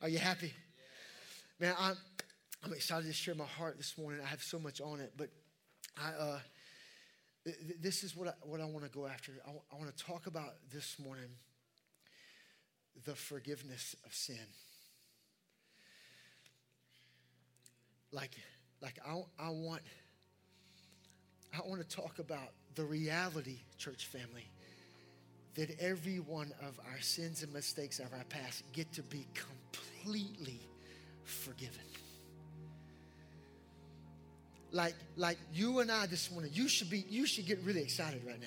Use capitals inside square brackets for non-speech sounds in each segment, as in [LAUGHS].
Are you happy? Man, I'm, I'm excited to share my heart this morning. I have so much on it, but I, uh, th- this is what I, what I want to go after. I, w- I want to talk about this morning the forgiveness of sin. Like, like I, I want, I want to talk about the reality, church family, that every one of our sins and mistakes of our past get to be completely forgiven. Like, like you and I this morning, you should be, you should get really excited right now.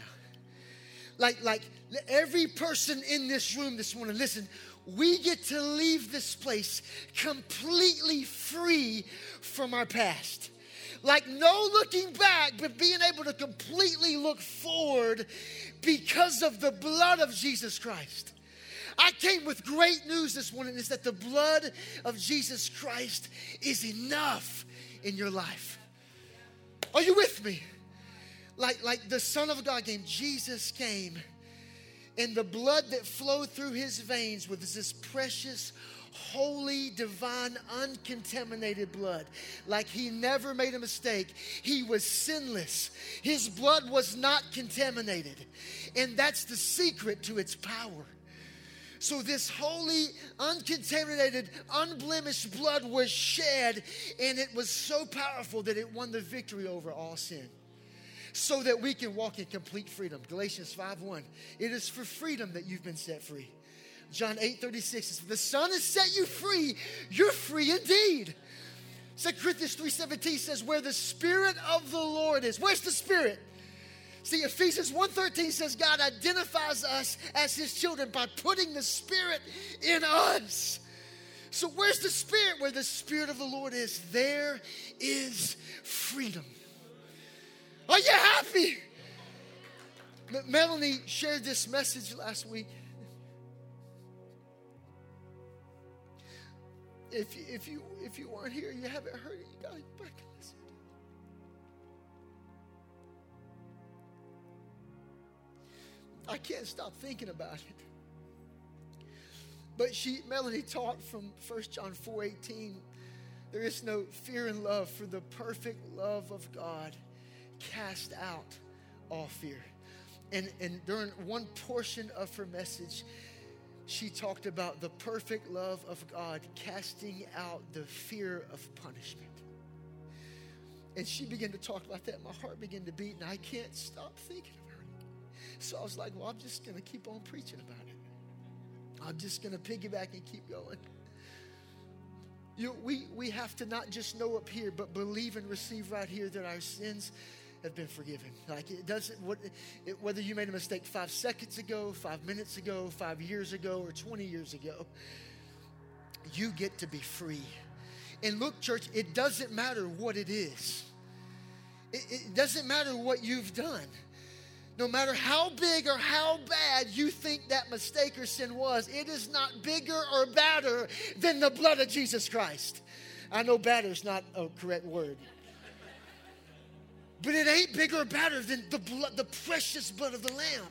Like, like every person in this room this morning, listen, we get to leave this place completely free from our past. Like no looking back, but being able to completely look forward because of the blood of Jesus Christ. I came with great news this morning is that the blood of Jesus Christ is enough in your life. Are you with me? Like, like the Son of God came, Jesus came, and the blood that flowed through his veins was this precious, holy, divine, uncontaminated blood. Like he never made a mistake. He was sinless. His blood was not contaminated. And that's the secret to its power. So, this holy, uncontaminated, unblemished blood was shed, and it was so powerful that it won the victory over all sin. So that we can walk in complete freedom. Galatians 5 1. It is for freedom that you've been set free. John 8 36 says, The Son has set you free, you're free indeed. 2 Corinthians 3 17 says, Where the Spirit of the Lord is. Where's the Spirit? See, Ephesians 1:13 says God identifies us as his children by putting the Spirit in us. So where's the Spirit? Where the Spirit of the Lord is, there is freedom. Are you happy? Melanie shared this message last week. If you, if you if you weren't here, you haven't heard it, you gotta go back and listen. I can't stop thinking about it. But she, Melanie taught from 1 John 4 18. There is no fear in love, for the perfect love of God cast out all fear. And, and during one portion of her message, she talked about the perfect love of God casting out the fear of punishment. And she began to talk about that. My heart began to beat, and I can't stop thinking about it. So I was like, well, I'm just going to keep on preaching about it. I'm just going to piggyback and keep going. You, we, we have to not just know up here, but believe and receive right here that our sins have been forgiven. Like it doesn't, what, it, whether you made a mistake five seconds ago, five minutes ago, five years ago, or 20 years ago, you get to be free. And look, church, it doesn't matter what it is, it, it doesn't matter what you've done. No matter how big or how bad you think that mistake or sin was, it is not bigger or badder than the blood of Jesus Christ. I know badder is not a correct word. But it ain't bigger or better than the blood, the precious blood of the Lamb.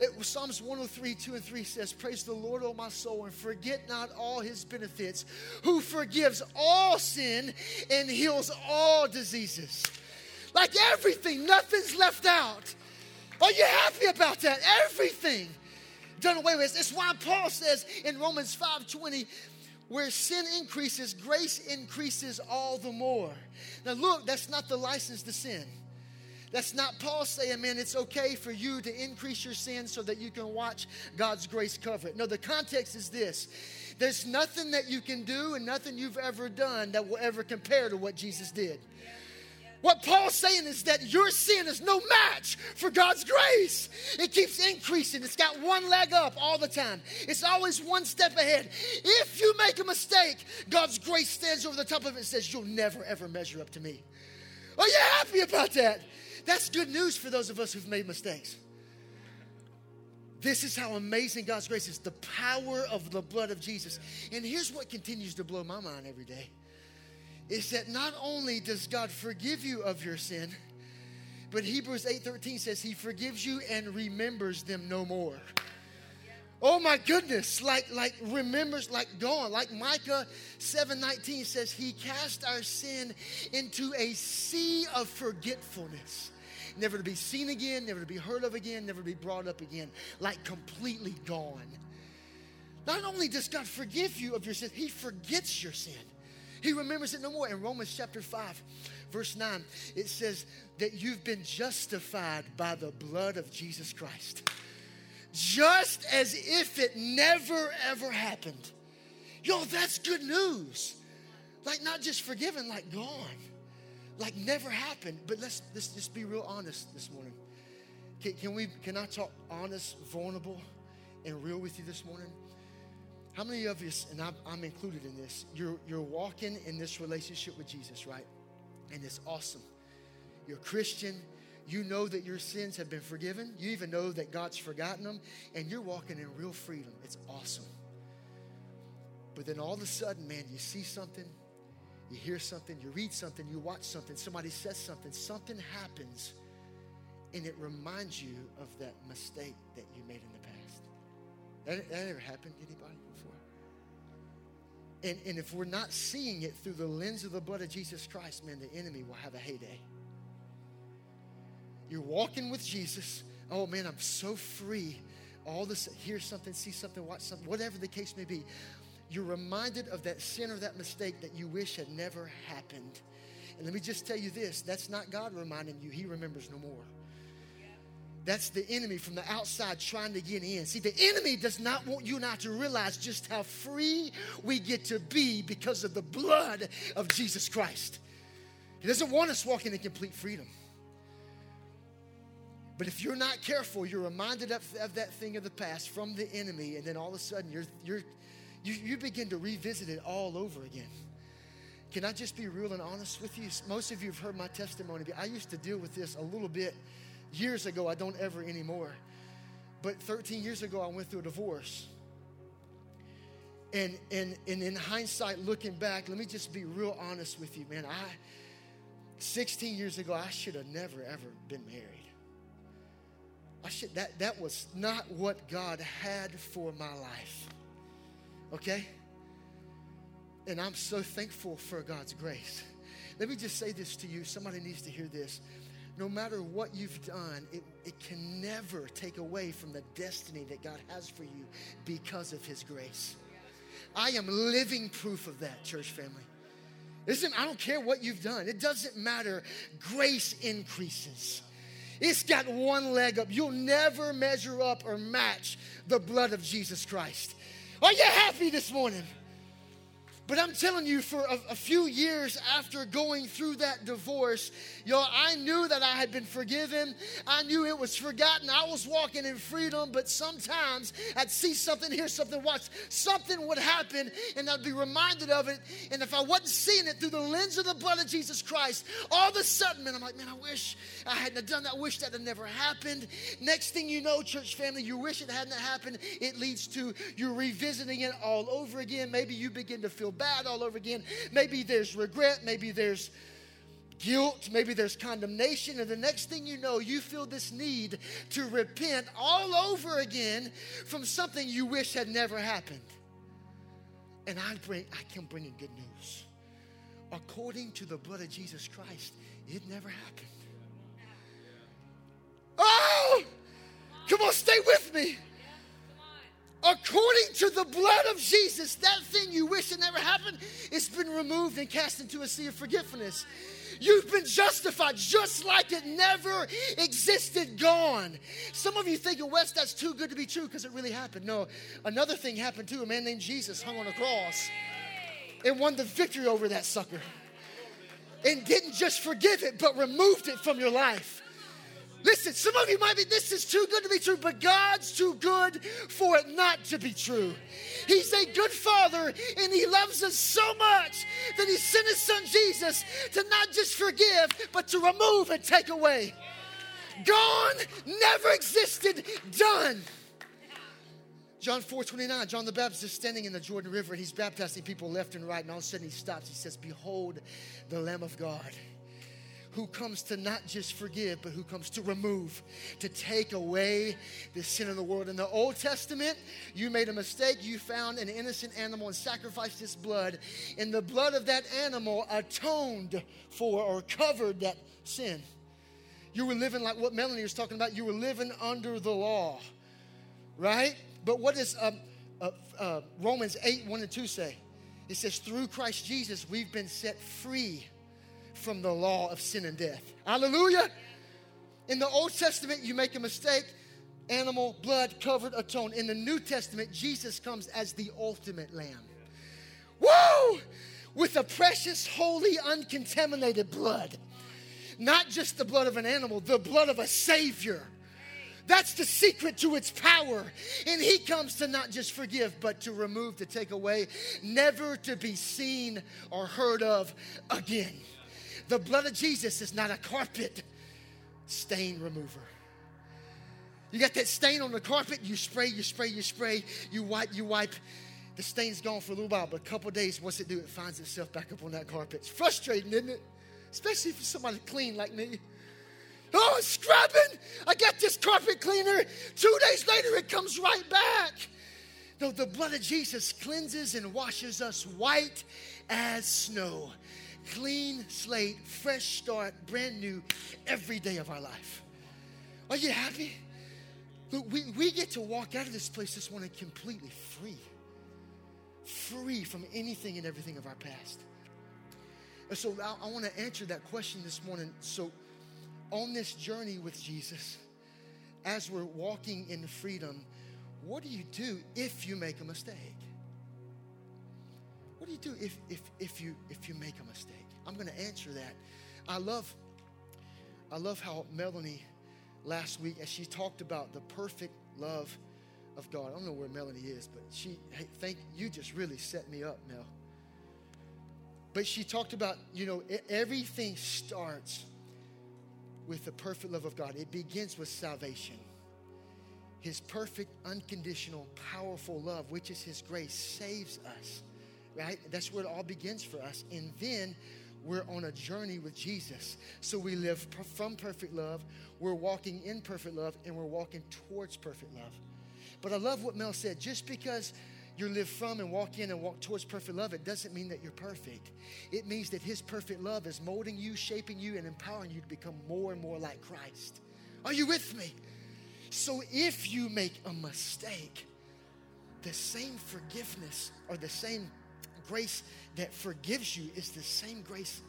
It, Psalms 103, 2 and 3 says, Praise the Lord, O my soul, and forget not all his benefits, who forgives all sin and heals all diseases. Like everything, nothing's left out. Are you happy about that? Everything done away with. It's why Paul says in Romans 5:20, where sin increases, grace increases all the more. Now, look, that's not the license to sin. That's not Paul saying, man, it's okay for you to increase your sin so that you can watch God's grace cover it. No, the context is this there's nothing that you can do and nothing you've ever done that will ever compare to what Jesus did. What Paul's saying is that your sin is no match for God's grace. It keeps increasing. It's got one leg up all the time. It's always one step ahead. If you make a mistake, God's grace stands over the top of it and says, You'll never, ever measure up to me. Are you happy about that? That's good news for those of us who've made mistakes. This is how amazing God's grace is the power of the blood of Jesus. And here's what continues to blow my mind every day is that not only does God forgive you of your sin, but Hebrews 8:13 says he forgives you and remembers them no more. Oh my goodness, like like remembers like gone. Like Micah 7:19 says he cast our sin into a sea of forgetfulness. Never to be seen again, never to be heard of again, never to be brought up again, like completely gone. Not only does God forgive you of your sin, he forgets your sin. He remembers it no more. In Romans chapter 5, verse 9, it says that you've been justified by the blood of Jesus Christ just as if it never ever happened. Yo, that's good news. Like not just forgiven, like gone, like never happened. But let's let's just be real honest this morning. Can, can we? Can I talk honest, vulnerable, and real with you this morning? How many of us, and I'm, included in this, you're, you're walking in this relationship with Jesus, right? And it's awesome. You're Christian, you know that your sins have been forgiven. You even know that God's forgotten them. And you're walking in real freedom. It's awesome. But then all of a sudden, man, you see something, you hear something, you read something, you watch something, somebody says something, something happens, and it reminds you of that mistake that you made in the past. That, that ever happened to anybody? And, and if we're not seeing it through the lens of the blood of Jesus Christ, man, the enemy will have a heyday. You're walking with Jesus. Oh man, I'm so free. All this, hear something, see something, watch something, whatever the case may be. You're reminded of that sin or that mistake that you wish had never happened. And let me just tell you this that's not God reminding you, He remembers no more. That's the enemy from the outside trying to get in. See, the enemy does not want you and I to realize just how free we get to be because of the blood of Jesus Christ. He doesn't want us walking in complete freedom. But if you're not careful, you're reminded of, of, that thing of the past from the enemy, and then all of a sudden you're, you're, you, you begin to revisit it all over again. Can I just be real and honest with you? Most of you have heard my testimony. I used to deal with this a little bit years ago. I don't ever anymore. But 13 years ago, I went through a divorce. And, and, and in hindsight, looking back, let me just be real honest with you, man. I, 16 years ago, I should have never, ever been married. I should, that, that was not what God had for my life. Okay? And I'm so thankful for God's grace. Let me just say this to you. Somebody needs to hear this. No matter what you've done, it, it can never take away from the destiny that God has for you because of His grace. I am living proof of that, church family. Listen, I don't care what you've done, it doesn't matter. Grace increases. It's got one leg up. You'll never measure up or match the blood of Jesus Christ. Are you happy this morning? But I'm telling you, for a, a, few years after going through that divorce, yo, I knew that I had been forgiven. I knew it was forgotten. I was walking in freedom, but sometimes I'd see something, hear something, watch something would happen, and I'd be reminded of it. And if I wasn't seeing it through the lens of the blood of Jesus Christ, all of a sudden, man, I'm like, man, I wish I hadn't done that. I wish that had never happened. Next thing you know, church family, you wish it hadn't happened. It leads to you revisiting it all over again. Maybe you begin to feel bad all over again. Maybe there's regret, maybe there's guilt, maybe there's condemnation, and the next thing you know, you feel this need to repent all over again from something you wish had never happened. And I bring I can bring you good news. According to the blood of Jesus Christ, it never happened. Oh! Come on, stay with me according to the blood of Jesus, that thing you wish had never happened, it's been removed and cast into a sea of forgetfulness. You've been justified just like it never existed, gone. Some of you think, Wes, that's too good to be true because it really happened. No, another thing happened too. A man named Jesus hung on a cross and won the victory over that sucker. And didn't just forgive it, but removed it from your life. Listen, some of you might be, this is too good to be true, but God's too good for it not to be true. He's a good father, and He loves us so much that He sent His Son Jesus to not just forgive, but to remove and take away. Gone, never existed, done. John 4 29, John the Baptist is standing in the Jordan River and he's baptizing people left and right, and all of a sudden he stops. He says, Behold the Lamb of God who comes to not just forgive, but who comes to remove, to take away the sin of the world. In the Old Testament, you made a mistake. You found an innocent animal and sacrificed its blood. And the blood of that animal atoned for or covered that sin. You were living like what Melanie was talking about. You were living under the law, right? But what does um, uh, uh, Romans 8 1 and 2 say? It says, through Christ Jesus, we've been set free from the law of sin and death. Hallelujah. In the Old Testament, you make a mistake, animal, blood covered, atone. In the New Testament, Jesus comes as the ultimate lamb. Woo! With a precious, holy, uncontaminated blood. Not just the blood of an animal, the blood of a Savior. That's the secret to its power. And He comes to not just forgive, but to remove, to take away, never to be seen or heard of again. The blood of Jesus is not a carpet stain remover. You got that stain on the carpet, you spray, you spray, you spray, you wipe, you wipe. The stain's gone for a little while, but a couple days, what's it do, it finds itself back up on that carpet. It's frustrating, isn't it? Especially for somebody clean like me. Oh, scrubbing! I got this carpet cleaner. Two days later, it comes right back. No, the blood of Jesus cleanses and washes us white as snow clean slate, fresh start, brand new every day of our life. Are you happy? Look, we, we get to walk out of this place this morning completely free. Free from anything and everything of our past. And so I, I want to answer that question this morning. So, on this journey with Jesus, as we're walking in freedom, what do you do if you make a mistake? Do you do if, if, if, you, if you make a mistake? I'm going to answer that. I love, I love how Melanie last week, as she talked about the perfect love of God. I don't know where Melanie is, but she, hey, thank you, just really set me up, Mel. But she talked about, you know, everything starts with the perfect love of God. It begins with salvation. His perfect, unconditional, powerful love, which is His grace, saves us, right? That's where it all begins for us. And then we're on a journey with Jesus. So we live from perfect love, we're walking in perfect love, and we're walking towards perfect love. But I love what Mel said. Just because you live from and walk in and walk towards perfect love, it doesn't mean that you're perfect. It means that His perfect love is molding you, shaping you, and empowering you to become more and more like Christ. Are you with me? So if you make a mistake, the same forgiveness or the same grace that forgives you is the same grace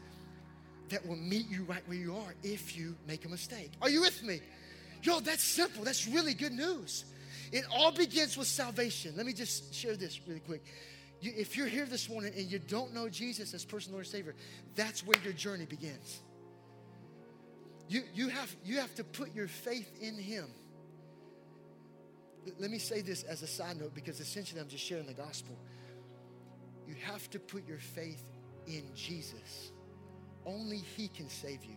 that will meet you right where you are if you make a mistake. Are you with me? Yo, that's simple. That's really good news. It all begins with salvation. Let me just share this really quick. You, if you're here this morning and you don't know Jesus as personal Lord and Savior, that's where your journey begins. You, you, have, you have to put your faith in Him. Let me say this as a side note because essentially I'm just sharing the gospel. You have to put your faith in Jesus. Only He can save you.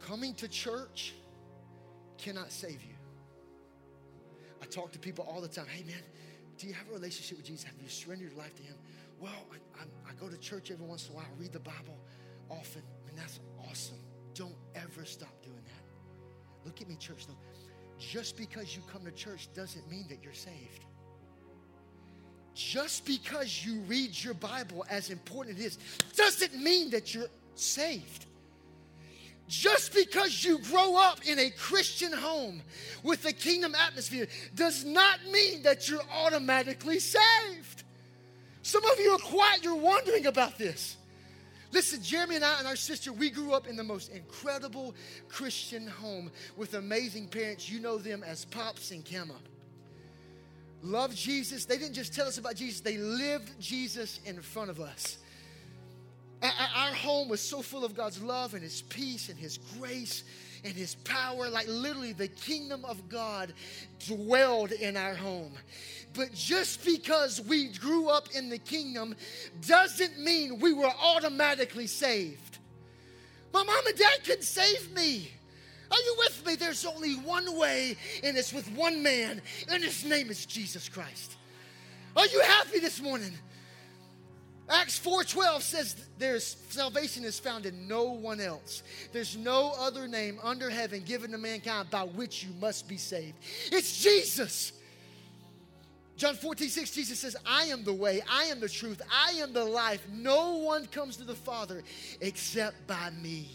Coming to church cannot save you. I talk to people all the time. Hey, man, do you have a relationship with Jesus? Have you surrendered your life to Him? Well, I, I, I go to church every once in a while, I read the Bible often. and that's awesome. Don't ever stop doing that. Look at me, church, though. Just because you come to church doesn't mean that you're saved just because you read your Bible, as important it is, doesn't mean that you're saved. Just because you grow up in a Christian home with a kingdom atmosphere does not mean that you're automatically saved. Some of you are quiet, you're wondering about this. Listen, Jeremy and I and our sister, we grew up in the most incredible Christian home with amazing parents. You know them as Pops and Kemma loved Jesus. They didn't just tell us about Jesus, they lived Jesus in front of us. Our home was so full of God's love and His peace and His grace and His power. Like literally, the kingdom of God dwelled in our home. But just because we grew up in the kingdom doesn't mean we were automatically saved. My mom and dad couldn't save me. Are you with me? There's only one way, and it's with one man, and his name is Jesus Christ. Are you happy this morning? Acts 4:12 says there's salvation is found in no one else. There's no other name under heaven given to mankind by which you must be saved. It's Jesus. John 14, 6, Jesus says, I am the way, I am the truth, I am the life. No one comes to the Father except by me.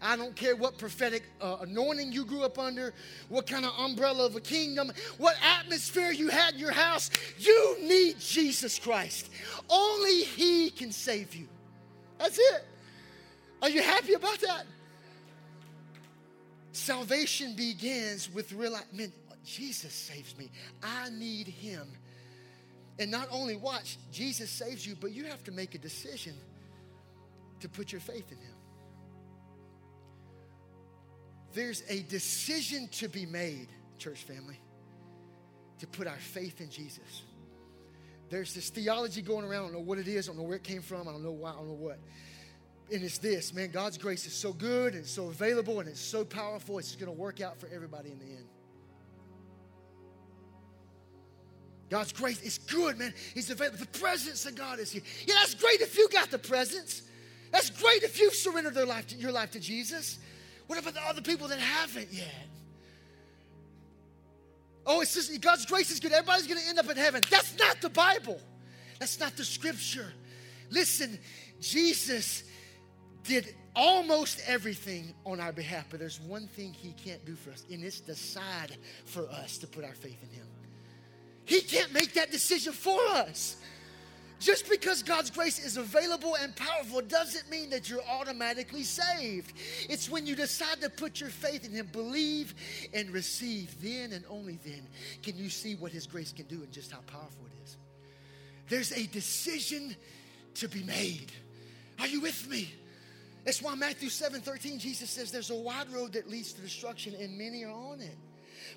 I don't care what prophetic uh, anointing you grew up under, what kind of umbrella of a kingdom, what atmosphere you had in your house. You need Jesus Christ. Only He can save you. That's it. Are you happy about that? Salvation begins with realizing, Jesus saves me. I need Him. And not only watch, Jesus saves you, but you have to make a decision to put your faith in Him. There's a decision to be made, church family, to put our faith in Jesus. There's this theology going around. I don't know what it is. I don't know where it came from. I don't know why. I don't know what. And it's this, man, God's grace is so good and so available and it's so powerful. It's going to work out for everybody in the end. God's grace is good, man. He's available. The presence of God is here. Yeah, that's great if you got the presence. That's great if you've surrendered life to, your life to Jesus. What about the other people that haven't yet? Oh, it's just God's grace is good. Everybody's going to end up in heaven. That's not the Bible. That's not the scripture. Listen, Jesus did almost everything on our behalf, but there's one thing he can't do for us, and it's decide for us to put our faith in him. He can't make that decision for us. Just because God's grace is available and powerful doesn't mean that you're automatically saved. It's when you decide to put your faith in Him, believe and receive, then and only then can you see what His grace can do and just how powerful it is. There's a decision to be made. Are you with me? That's why Matthew 7 13, Jesus says there's a wide road that leads to destruction, and many are on it.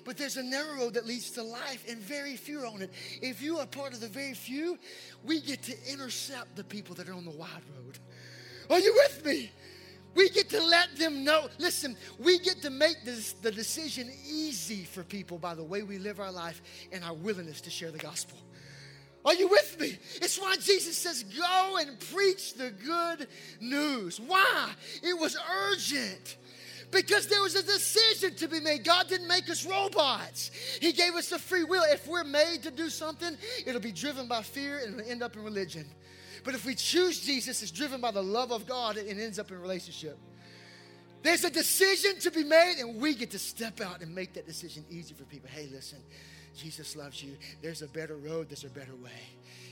But there's a narrow road that leads to life, and very few are on it. If you are part of the very few, we get to intercept the people that are on the wide road. Are you with me? We get to let them know. Listen, we get to make this, the decision easy for people by the way we live our life and our willingness to share the gospel. Are you with me? It's why Jesus says, Go and preach the good news. Why? It was urgent because there was a decision to be made. God didn't make us robots, He gave us the free will. If we're made to do something, it'll be driven by fear and end up in religion. But if we choose Jesus, it's driven by the love of God and ends up in relationship. There's a decision to be made, and we get to step out and make that decision easy for people. Hey, listen, Jesus loves you. There's a better road, there's a better way.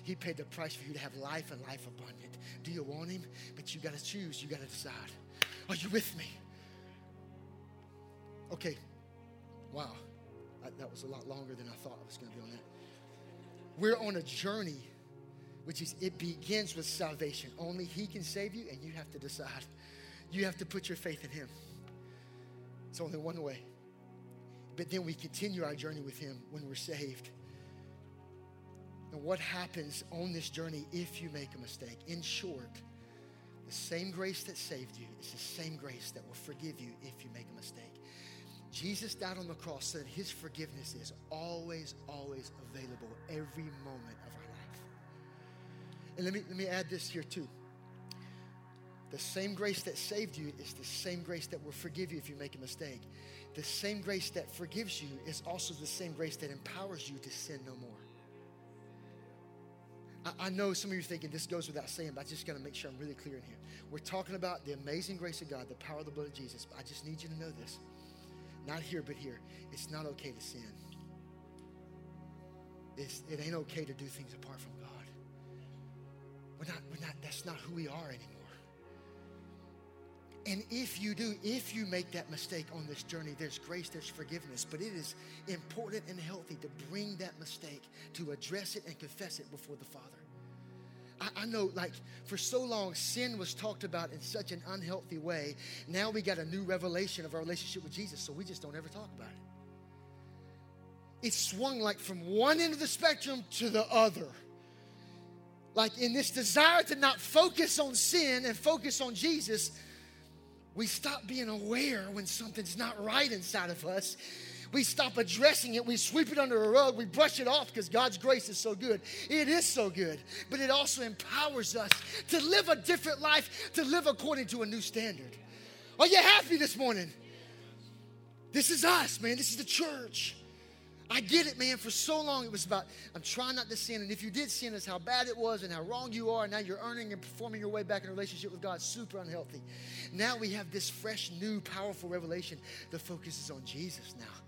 He paid the price for you to have life and life abundant. Do you want Him? But you got to choose, you got to decide. Are you with me? Okay. Wow. I, that was a lot longer than I thought I was going to be on that. We're on a journey, which is it begins with salvation. Only He can save you, and you have to decide. You have to put your faith in Him. It's only one way. But then we continue our journey with Him when we're saved. And what happens on this journey if you make a mistake? In short, the same grace that saved you is the same grace that will forgive you if you make a mistake. Jesus died on the cross that his forgiveness is always, always available every moment of our life. And let me, let me add this here too. The same grace that saved you is the same grace that will forgive you if you make a mistake. The same grace that forgives you is also the same grace that empowers you to sin no more. I, I know some of you are thinking this goes without saying, but I just got to make sure I'm really clear in here. We're talking about the amazing grace of God, the power of the blood of Jesus. I just need you to know this. Not here, but here. It's not okay to sin. It's, it ain't okay to do things apart from God. We're not, we're not, that's not who we are anymore. And if you do, if you make that mistake on this journey, there's grace, there's forgiveness. But it is important and healthy to bring that mistake, to address it and confess it before the Father. I, I know, like, for so long, sin was talked about in such an unhealthy way. Now we got a new revelation of our relationship with Jesus, so we just don't ever talk about it. It swung like from one end of the spectrum to the other. Like, in this desire to not focus on sin and focus on Jesus, we stop being aware when something's not right inside of us we stop addressing it. We sweep it under a rug. We brush it off because God's grace is so good. It is so good. But it also empowers us to live a different life, to live according to a new standard. Are you happy this morning? This is us, man. This is the church. I get it, man. For so long, it was about, I'm trying not to sin. And if you did sin, it's how bad it was and how wrong you are. And now you're earning and performing your way back in a relationship with God. Super unhealthy. Now we have this fresh, new, powerful revelation that focuses on Jesus now.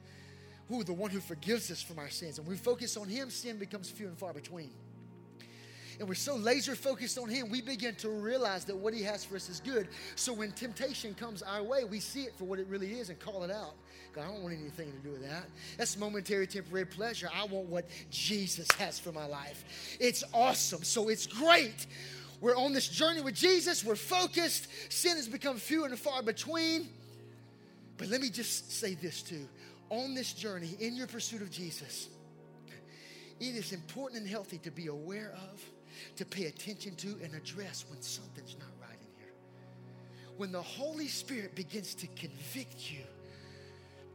Who, the one who forgives us from our sins. And we focus on Him, sin becomes few and far between. And we're so laser focused on Him, we begin to realize that what He has for us is good. So when temptation comes our way, we see it for what it really is and call it out. God, I don't want anything to do with that. That's momentary, temporary pleasure. I want what Jesus has for my life. It's awesome. So it's great. We're on this journey with Jesus. We're focused. Sin has become few and far between. But let me just say this too. On this journey, in your pursuit of Jesus, it is important and healthy to be aware of, to pay attention to, and address when something's not right in here. When the Holy Spirit begins to convict you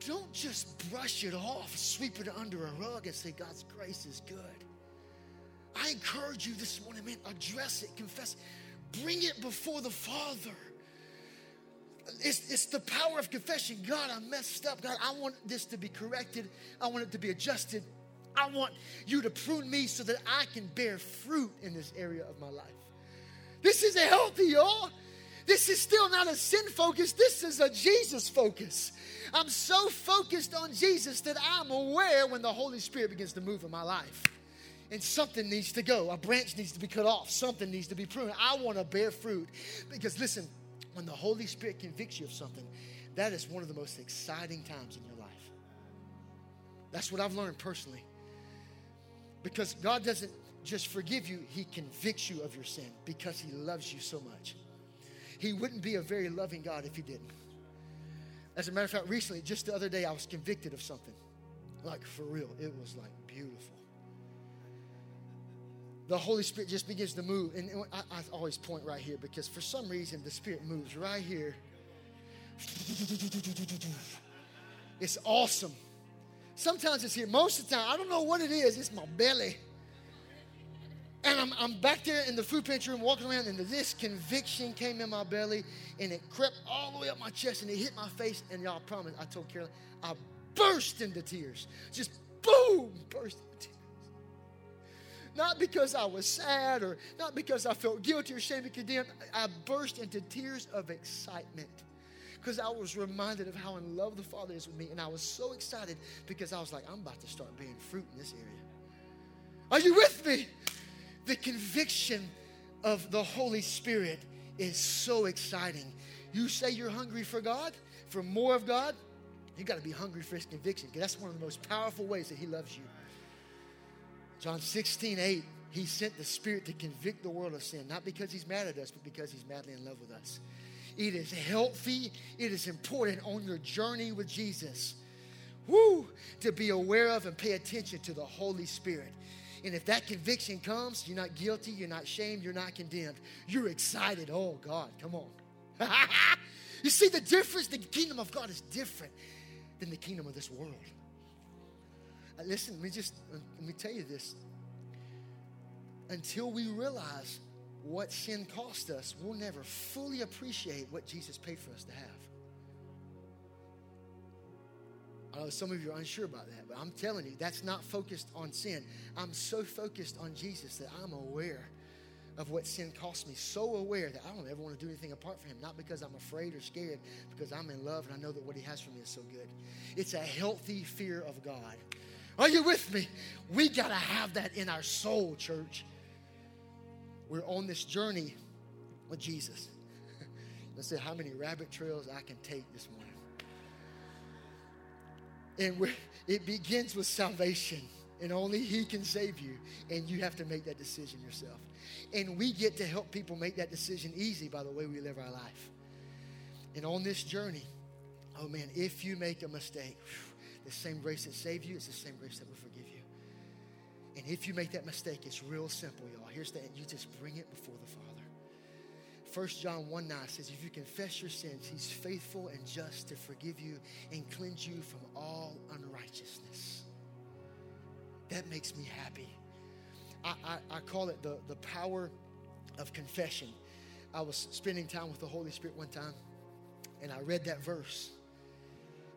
don't just brush it off, sweep it under a rug, and say, God's grace is good. I encourage you this morning, man, address it, confess, bring it before the Father. It's, it's the power of confession. God, I messed up. God, I want this to be corrected. I want it to be adjusted. I want you to prune me so that I can bear fruit in this area of my life. This is a healthy, y'all. This is still not a sin focus. This is a Jesus focus. I'm so focused on Jesus that I'm aware when the Holy Spirit begins to move in my life. And something needs to go. A branch needs to be cut off. Something needs to be pruned. I want to bear fruit. Because listen, when the Holy Spirit convicts you of something, that is one of the most exciting times in your life. That's what I've learned personally. Because God doesn't just forgive you, He convicts you of your sin because He loves you so much. He wouldn't be a very loving God if He didn't. As a matter of fact, recently, just the other day, I was convicted of something. Like for real, it was like beautiful. The Holy Spirit just begins to move. And I, I always point right here because for some reason, the Spirit moves right here. [LAUGHS] It's awesome. Sometimes it's here. Most of the time, I don't know what it is. It's my belly. And I'm, I'm back there in the food pantry room walking around, and this conviction came in my belly, and it crept all the way up my chest, and it hit my face. And y'all, promise, I told Carolyn, I burst into tears. Just boom, burst into tears. Not because I was sad or not because I felt guilty or shame and condemned. I burst into tears of excitement because I was reminded of how in love the Father is with me. And I was so excited because I was like, I'm about to start bearing fruit in this area. Are you with me? The conviction of the Holy Spirit is so exciting. You say you're hungry for God, for more of God, you got to be hungry for His conviction because that's one of the most powerful ways that He loves you. John 16, 8, He sent the Spirit to convict the world of sin, not because He's mad at us, but because He's madly in love with us. It is healthy, it is important on your journey with Jesus. Woo! To be aware of and pay attention to the Holy Spirit. And if that conviction comes, you're not guilty, you're not shamed, you're not condemned. You're excited. Oh, God, come on. [LAUGHS] you see the difference? The kingdom of God is different than the kingdom of this world. Uh, listen, let me just let me tell you this. Until we realize what sin cost us, we'll never fully appreciate what Jesus paid for us to have. I know some of you are unsure about that, but I'm telling you, that's not focused on sin. I'm so focused on Jesus that I'm aware of what sin cost me. So aware that I don't ever want to do anything apart from Him. Not because I'm afraid or scared, because I'm in love and I know that what He has for me is so good. It's a healthy fear of God. Are you with me? We got to have that in our soul, church. We're on this journey with Jesus. [LAUGHS] Let's see how many rabbit trails I can take this morning. And it begins with salvation. And only He can save you. And you have to make that decision yourself. And we get to help people make that decision easy by the way we live our life. And on this journey, oh man, if you make a mistake, whew, the same grace that saved you is the same grace that will forgive you. And if you make that mistake, it's real simple, y'all. Here's end. You just bring it before the Father. 1 John 1 9 says, If you confess your sins, he's faithful and just to forgive you and cleanse you from all unrighteousness. That makes me happy. I, I, I call it the, the power of confession. I was spending time with the Holy Spirit one time, and I read that verse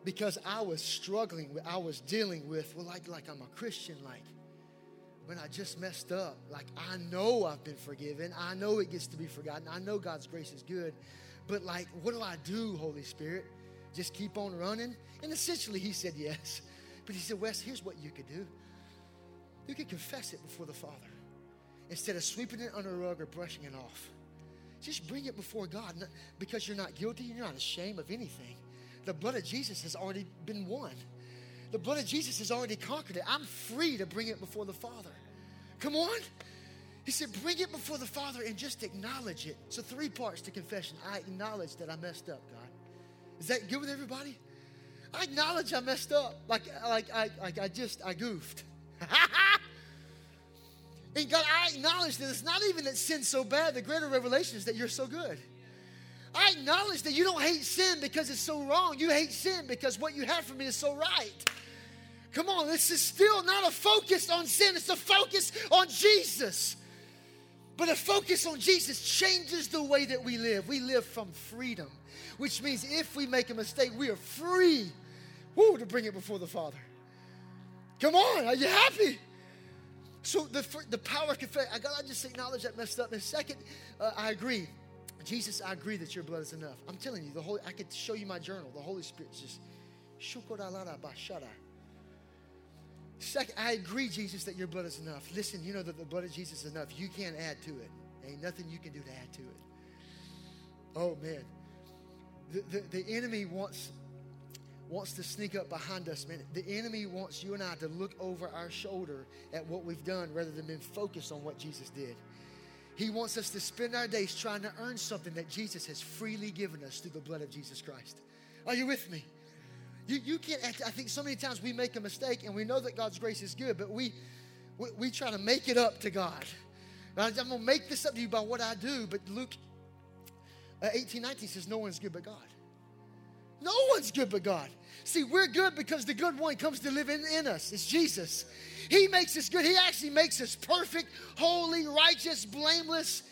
because I was struggling with, I was dealing with, well, like, like I'm a Christian, like, when I just messed up. Like, I know I've been forgiven. I know it gets to be forgotten. I know God's grace is good. But, like, what do I do, Holy Spirit? Just keep on running? And essentially, he said yes. But he said, Wes, here's what you could do you could confess it before the Father instead of sweeping it under a rug or brushing it off. Just bring it before God because you're not guilty, you're not ashamed of anything. The blood of Jesus has already been won. The blood of Jesus has already conquered it. I'm free to bring it before the Father. Come on. He said, bring it before the Father and just acknowledge it. So, three parts to confession. I acknowledge that I messed up, God. Is that good with everybody? I acknowledge I messed up. Like, like, I, like I just, I goofed. [LAUGHS] and God, I acknowledge that it's not even that sin's so bad. The greater revelation is that you're so good. I acknowledge that you don't hate sin because it's so wrong. You hate sin because what you have for me is so right. Come on, this is still not a focus on sin, it's a focus on Jesus. But a focus on Jesus changes the way that we live. We live from freedom, which means if we make a mistake, we are free woo, to bring it before the Father. Come on, are you happy? So the, the power of confession, I gotta just acknowledge that messed up. And second, uh, I agree. Jesus, I agree that your blood is enough. I'm telling you, the Holy, I could show you my journal. The Holy Spirit's just Second, I agree, Jesus, that your blood is enough. Listen, you know that the blood of Jesus is enough. You can't add to it. Ain't nothing you can do to add to it. Oh man. The, the, the enemy wants wants to sneak up behind us, man. The enemy wants you and I to look over our shoulder at what we've done rather than being focused on what Jesus did. He wants us to spend our days trying to earn something that Jesus has freely given us through the blood of Jesus Christ. Are you with me? You, you can't, I think so many times we make a mistake and we know that God's grace is good, but we, we, we try to make it up to God. I'm going to make this up to you by what I do, but Luke uh, 18 19 says, No one's good but God. No one's good but God. See, we're good because the good one comes to live in, in us. It's Jesus. He makes us good. He actually makes us perfect, holy, righteous, blameless.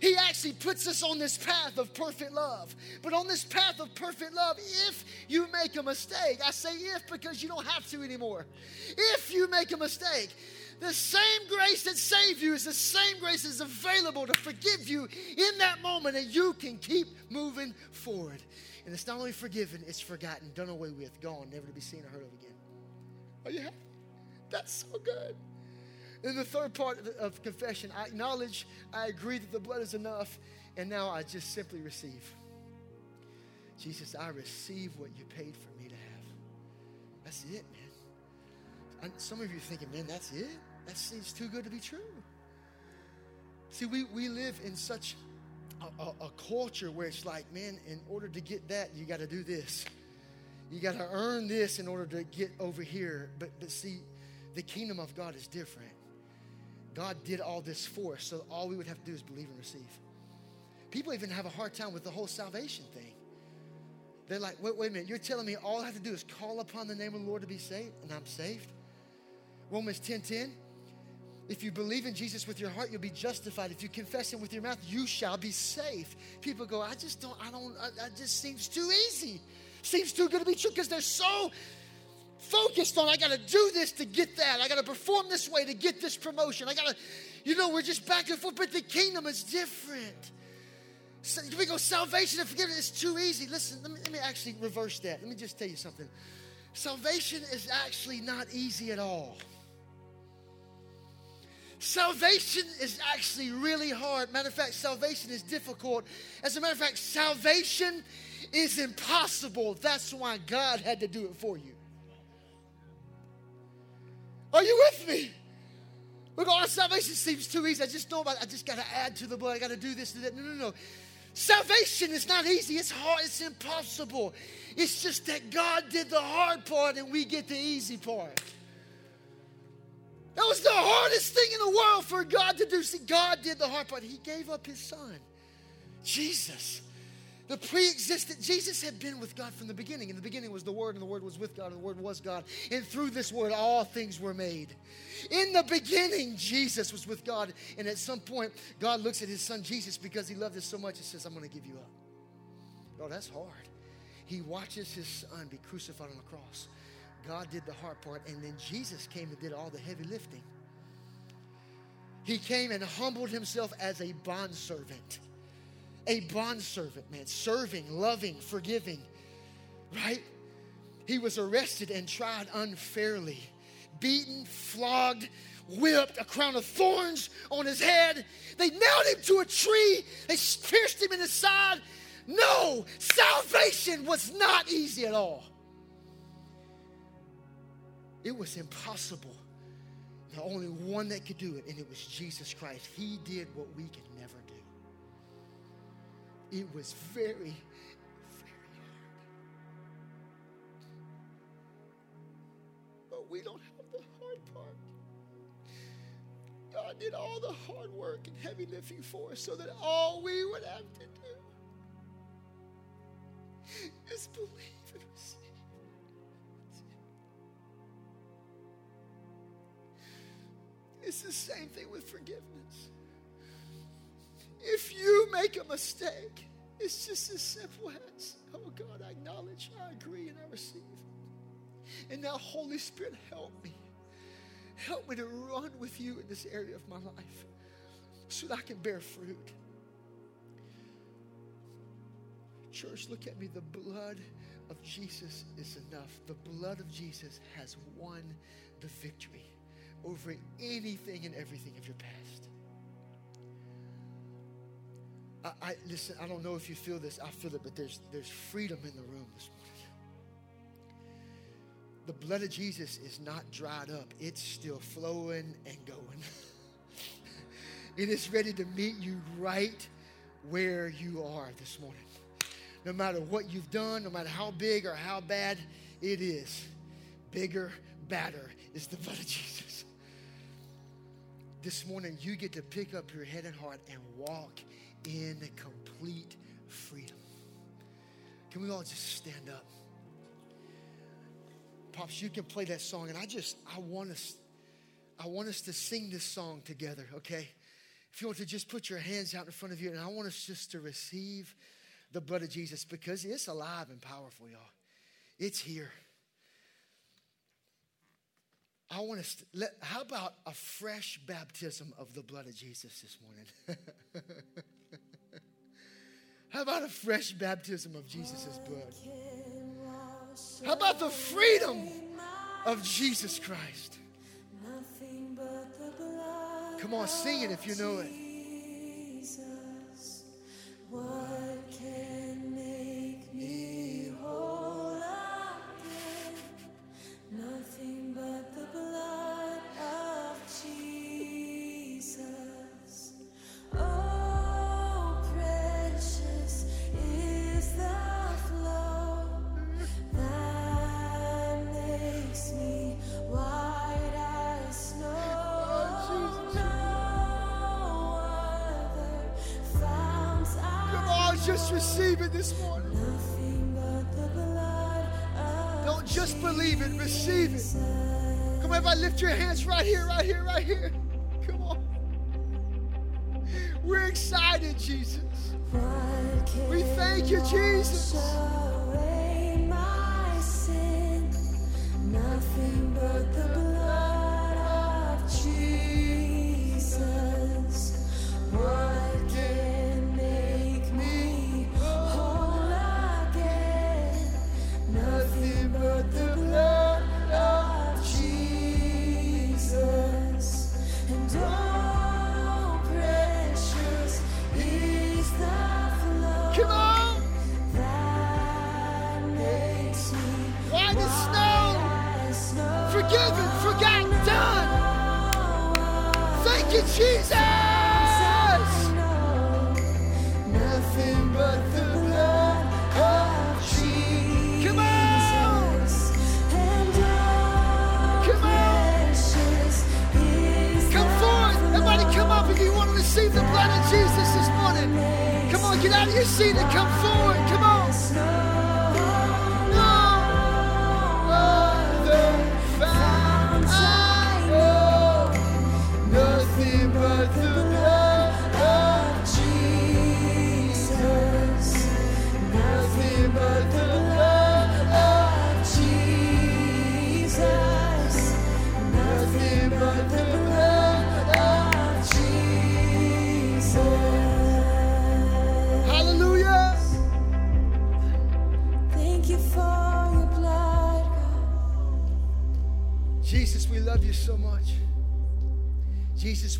He actually puts us on this path of perfect love. But on this path of perfect love, if you make a mistake, I say if because you don't have to anymore. If you make a mistake, the same grace that saved you is the same grace that's available to forgive you in that moment, and you can keep moving forward. And it's not only forgiven, it's forgotten, done away with, gone, never to be seen or heard of again. Are you happy? That's so good. In the third part of confession, I acknowledge, I agree that the blood is enough, and now I just simply receive. Jesus, I receive what you paid for me to have. That's it, man. And some of you are thinking, man, that's it? That seems too good to be true. See, we, we live in such a, a, culture where it's like, man, in order to get that, you got to do this. You got to earn this in order to get over here. But, but see, the kingdom of God is different. God did all this for us, so all we would have to do is believe and receive. People even have a hard time with the whole salvation thing. They're like, wait, wait a minute, you're telling me all I have to do is call upon the name of the Lord to be saved, and I'm saved? Romans 10 10. If you believe in Jesus with your heart, you'll be justified. If you confess him with your mouth, you shall be safe. People go, I just don't, I don't, that just seems too easy. Seems too good to be true because they're so focused on I got to do this to get that. I got to perform this way to get this promotion. I got to, you know, we're just back and forth, but the kingdom is different. So we go salvation and forgiveness is too easy. Listen, let me, let me actually reverse that. Let me just tell you something. Salvation is actually not easy at all. Salvation is actually really hard. Matter of fact, salvation is difficult. As a matter of fact, salvation is impossible. That's why God had to do it for you. Are you with me? Look, our salvation seems too easy. I just know about I just got to add to the blood. I got to do this, do that. No, no, no. Salvation is not easy. It's hard. It's impossible. It's just that God did the hard part and we get the easy part. That was the hardest thing in the world for God to do. See, God did the hard part. He gave up his son. Jesus. The pre existent, Jesus had been with God from the beginning. In the beginning was the Word, and the Word was with God, and the Word was God. And through this Word, all things were made. In the beginning, Jesus was with God. And at some point, God looks at his son Jesus because he loved us so much, he says, I'm going to give you up. Oh, that's hard. He watches his son be crucified on the cross. God did the hard part, and then Jesus came and did all the heavy lifting. He came and humbled himself as a bondservant a bondservant, man, serving, loving, forgiving, right? He was arrested and tried unfairly, beaten, flogged, whipped, a crown of thorns on his head. They nailed him to a tree, they pierced him in the side. No, salvation was not easy at all. It was impossible. The only one that could do it, and it was Jesus Christ. He did what we could never do. It was very, very hard. But we don't have the hard part. God did all the hard work and heavy lifting for us so that all we would have to do forgiveness. If you make a mistake, it's just as simple as, oh God, I acknowledge, I agree, and I receive. And now, Holy Spirit, help me. Help me to run with you in this area of my life so that I can bear fruit. Church, look at me. The blood of Jesus is enough. The blood of Jesus has won the victory over anything and everything of your past. I, I, listen, I don't know if you feel this. I feel it, but there's there's freedom in the room this morning. The blood of Jesus is not dried up. It's still flowing and going. [LAUGHS] it is ready to meet you right where you are this morning. No matter what you've done, no matter how big or how bad it is, bigger, badder is the blood of Jesus. This morning, you get to pick up your head and heart and walk in complete freedom. Can we all just stand up? Pops, you can play that song, and I just I want us, I want us to sing this song together, okay? If you want to just put your hands out in front of you, and I want us just to receive the blood of Jesus because it's alive and powerful, y'all. It's here. I want to let, how about a fresh baptism of the blood of Jesus this morning? [LAUGHS] How about a fresh baptism of Jesus' blood? How about the freedom of Jesus Christ? Come on, sing it if you know it. Just receive it this morning. Don't just believe it, receive it. Come on, if I lift your hands right here, right here, right here. Receive the blood of Jesus this morning. Come on, get out of your seat and come forward.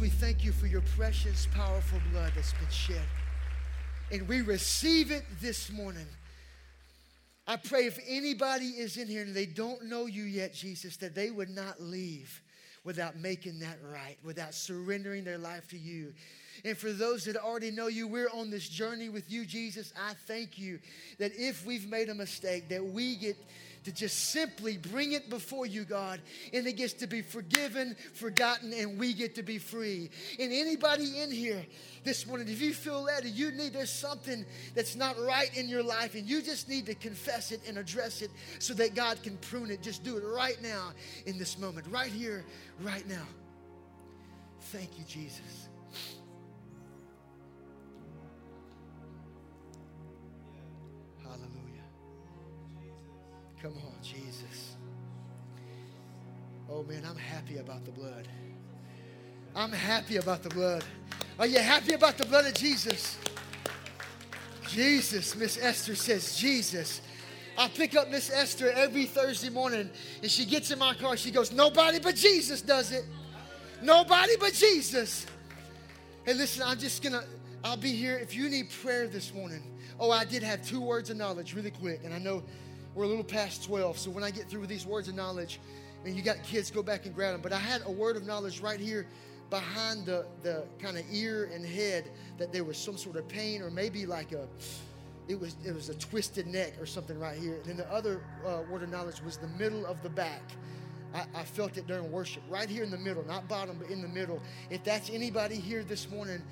We thank you for your precious, powerful blood that's been shed. And we receive it this morning. I pray if anybody is in here and they don't know you yet, Jesus, that they would not leave without making that right, without surrendering their life to you. And for those that already know you, we're on this journey with you, Jesus. I thank you that if we've made a mistake, that we get to just simply bring it before you, God, and it gets to be forgiven, forgotten, and we get to be free. And anybody in here this morning, if you feel and you need there's something that's not right in your life, and you just need to confess it and address it so that God can prune it, just do it right now in this moment, right here, right now. Thank you, Jesus. Hallelujah. Come on, Jesus. Oh man, I'm happy about the blood. I'm happy about the blood. Are you happy about the blood of Jesus? Jesus, Miss Esther says, Jesus. I pick up Miss Esther every Thursday morning and she gets in my car. She goes, Nobody but Jesus does it. Nobody but Jesus. Hey, listen, I'm just gonna, I'll be here if you need prayer this morning. Oh, I did have two words of knowledge really quick, and I know we're a little past 12, so when I get through with these words of knowledge, and you got kids, go back and grab them. But I had a word of knowledge right here behind the, the kind of ear and head that there was some sort of pain, or maybe like a, it was it was a twisted neck or something right here. And then the other uh, word of knowledge was the middle of the back. I, I felt it during worship, right here in the middle, not bottom, but in the middle. If that's anybody here this morning,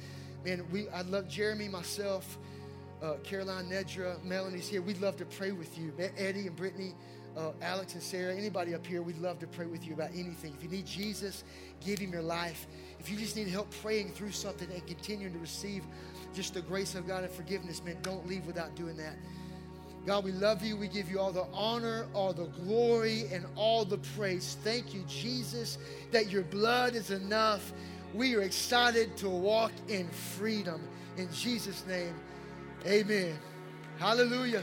man, we I love Jeremy, myself, uh, Caroline, Nedra, Melanie's here. We'd love to pray with you. Eddie and Brittany, uh, Alex and Sarah, anybody up here, we'd love to pray with you about anything. If you need Jesus, give him your life. If you just need help praying through something and continuing to receive just the grace of God and forgiveness, man, don't leave without doing that. God, we love you. We give you all the honor, all the glory, and all the praise. Thank you, Jesus, that your blood is enough. We are excited to walk in freedom. In Jesus' name, amen. Hallelujah.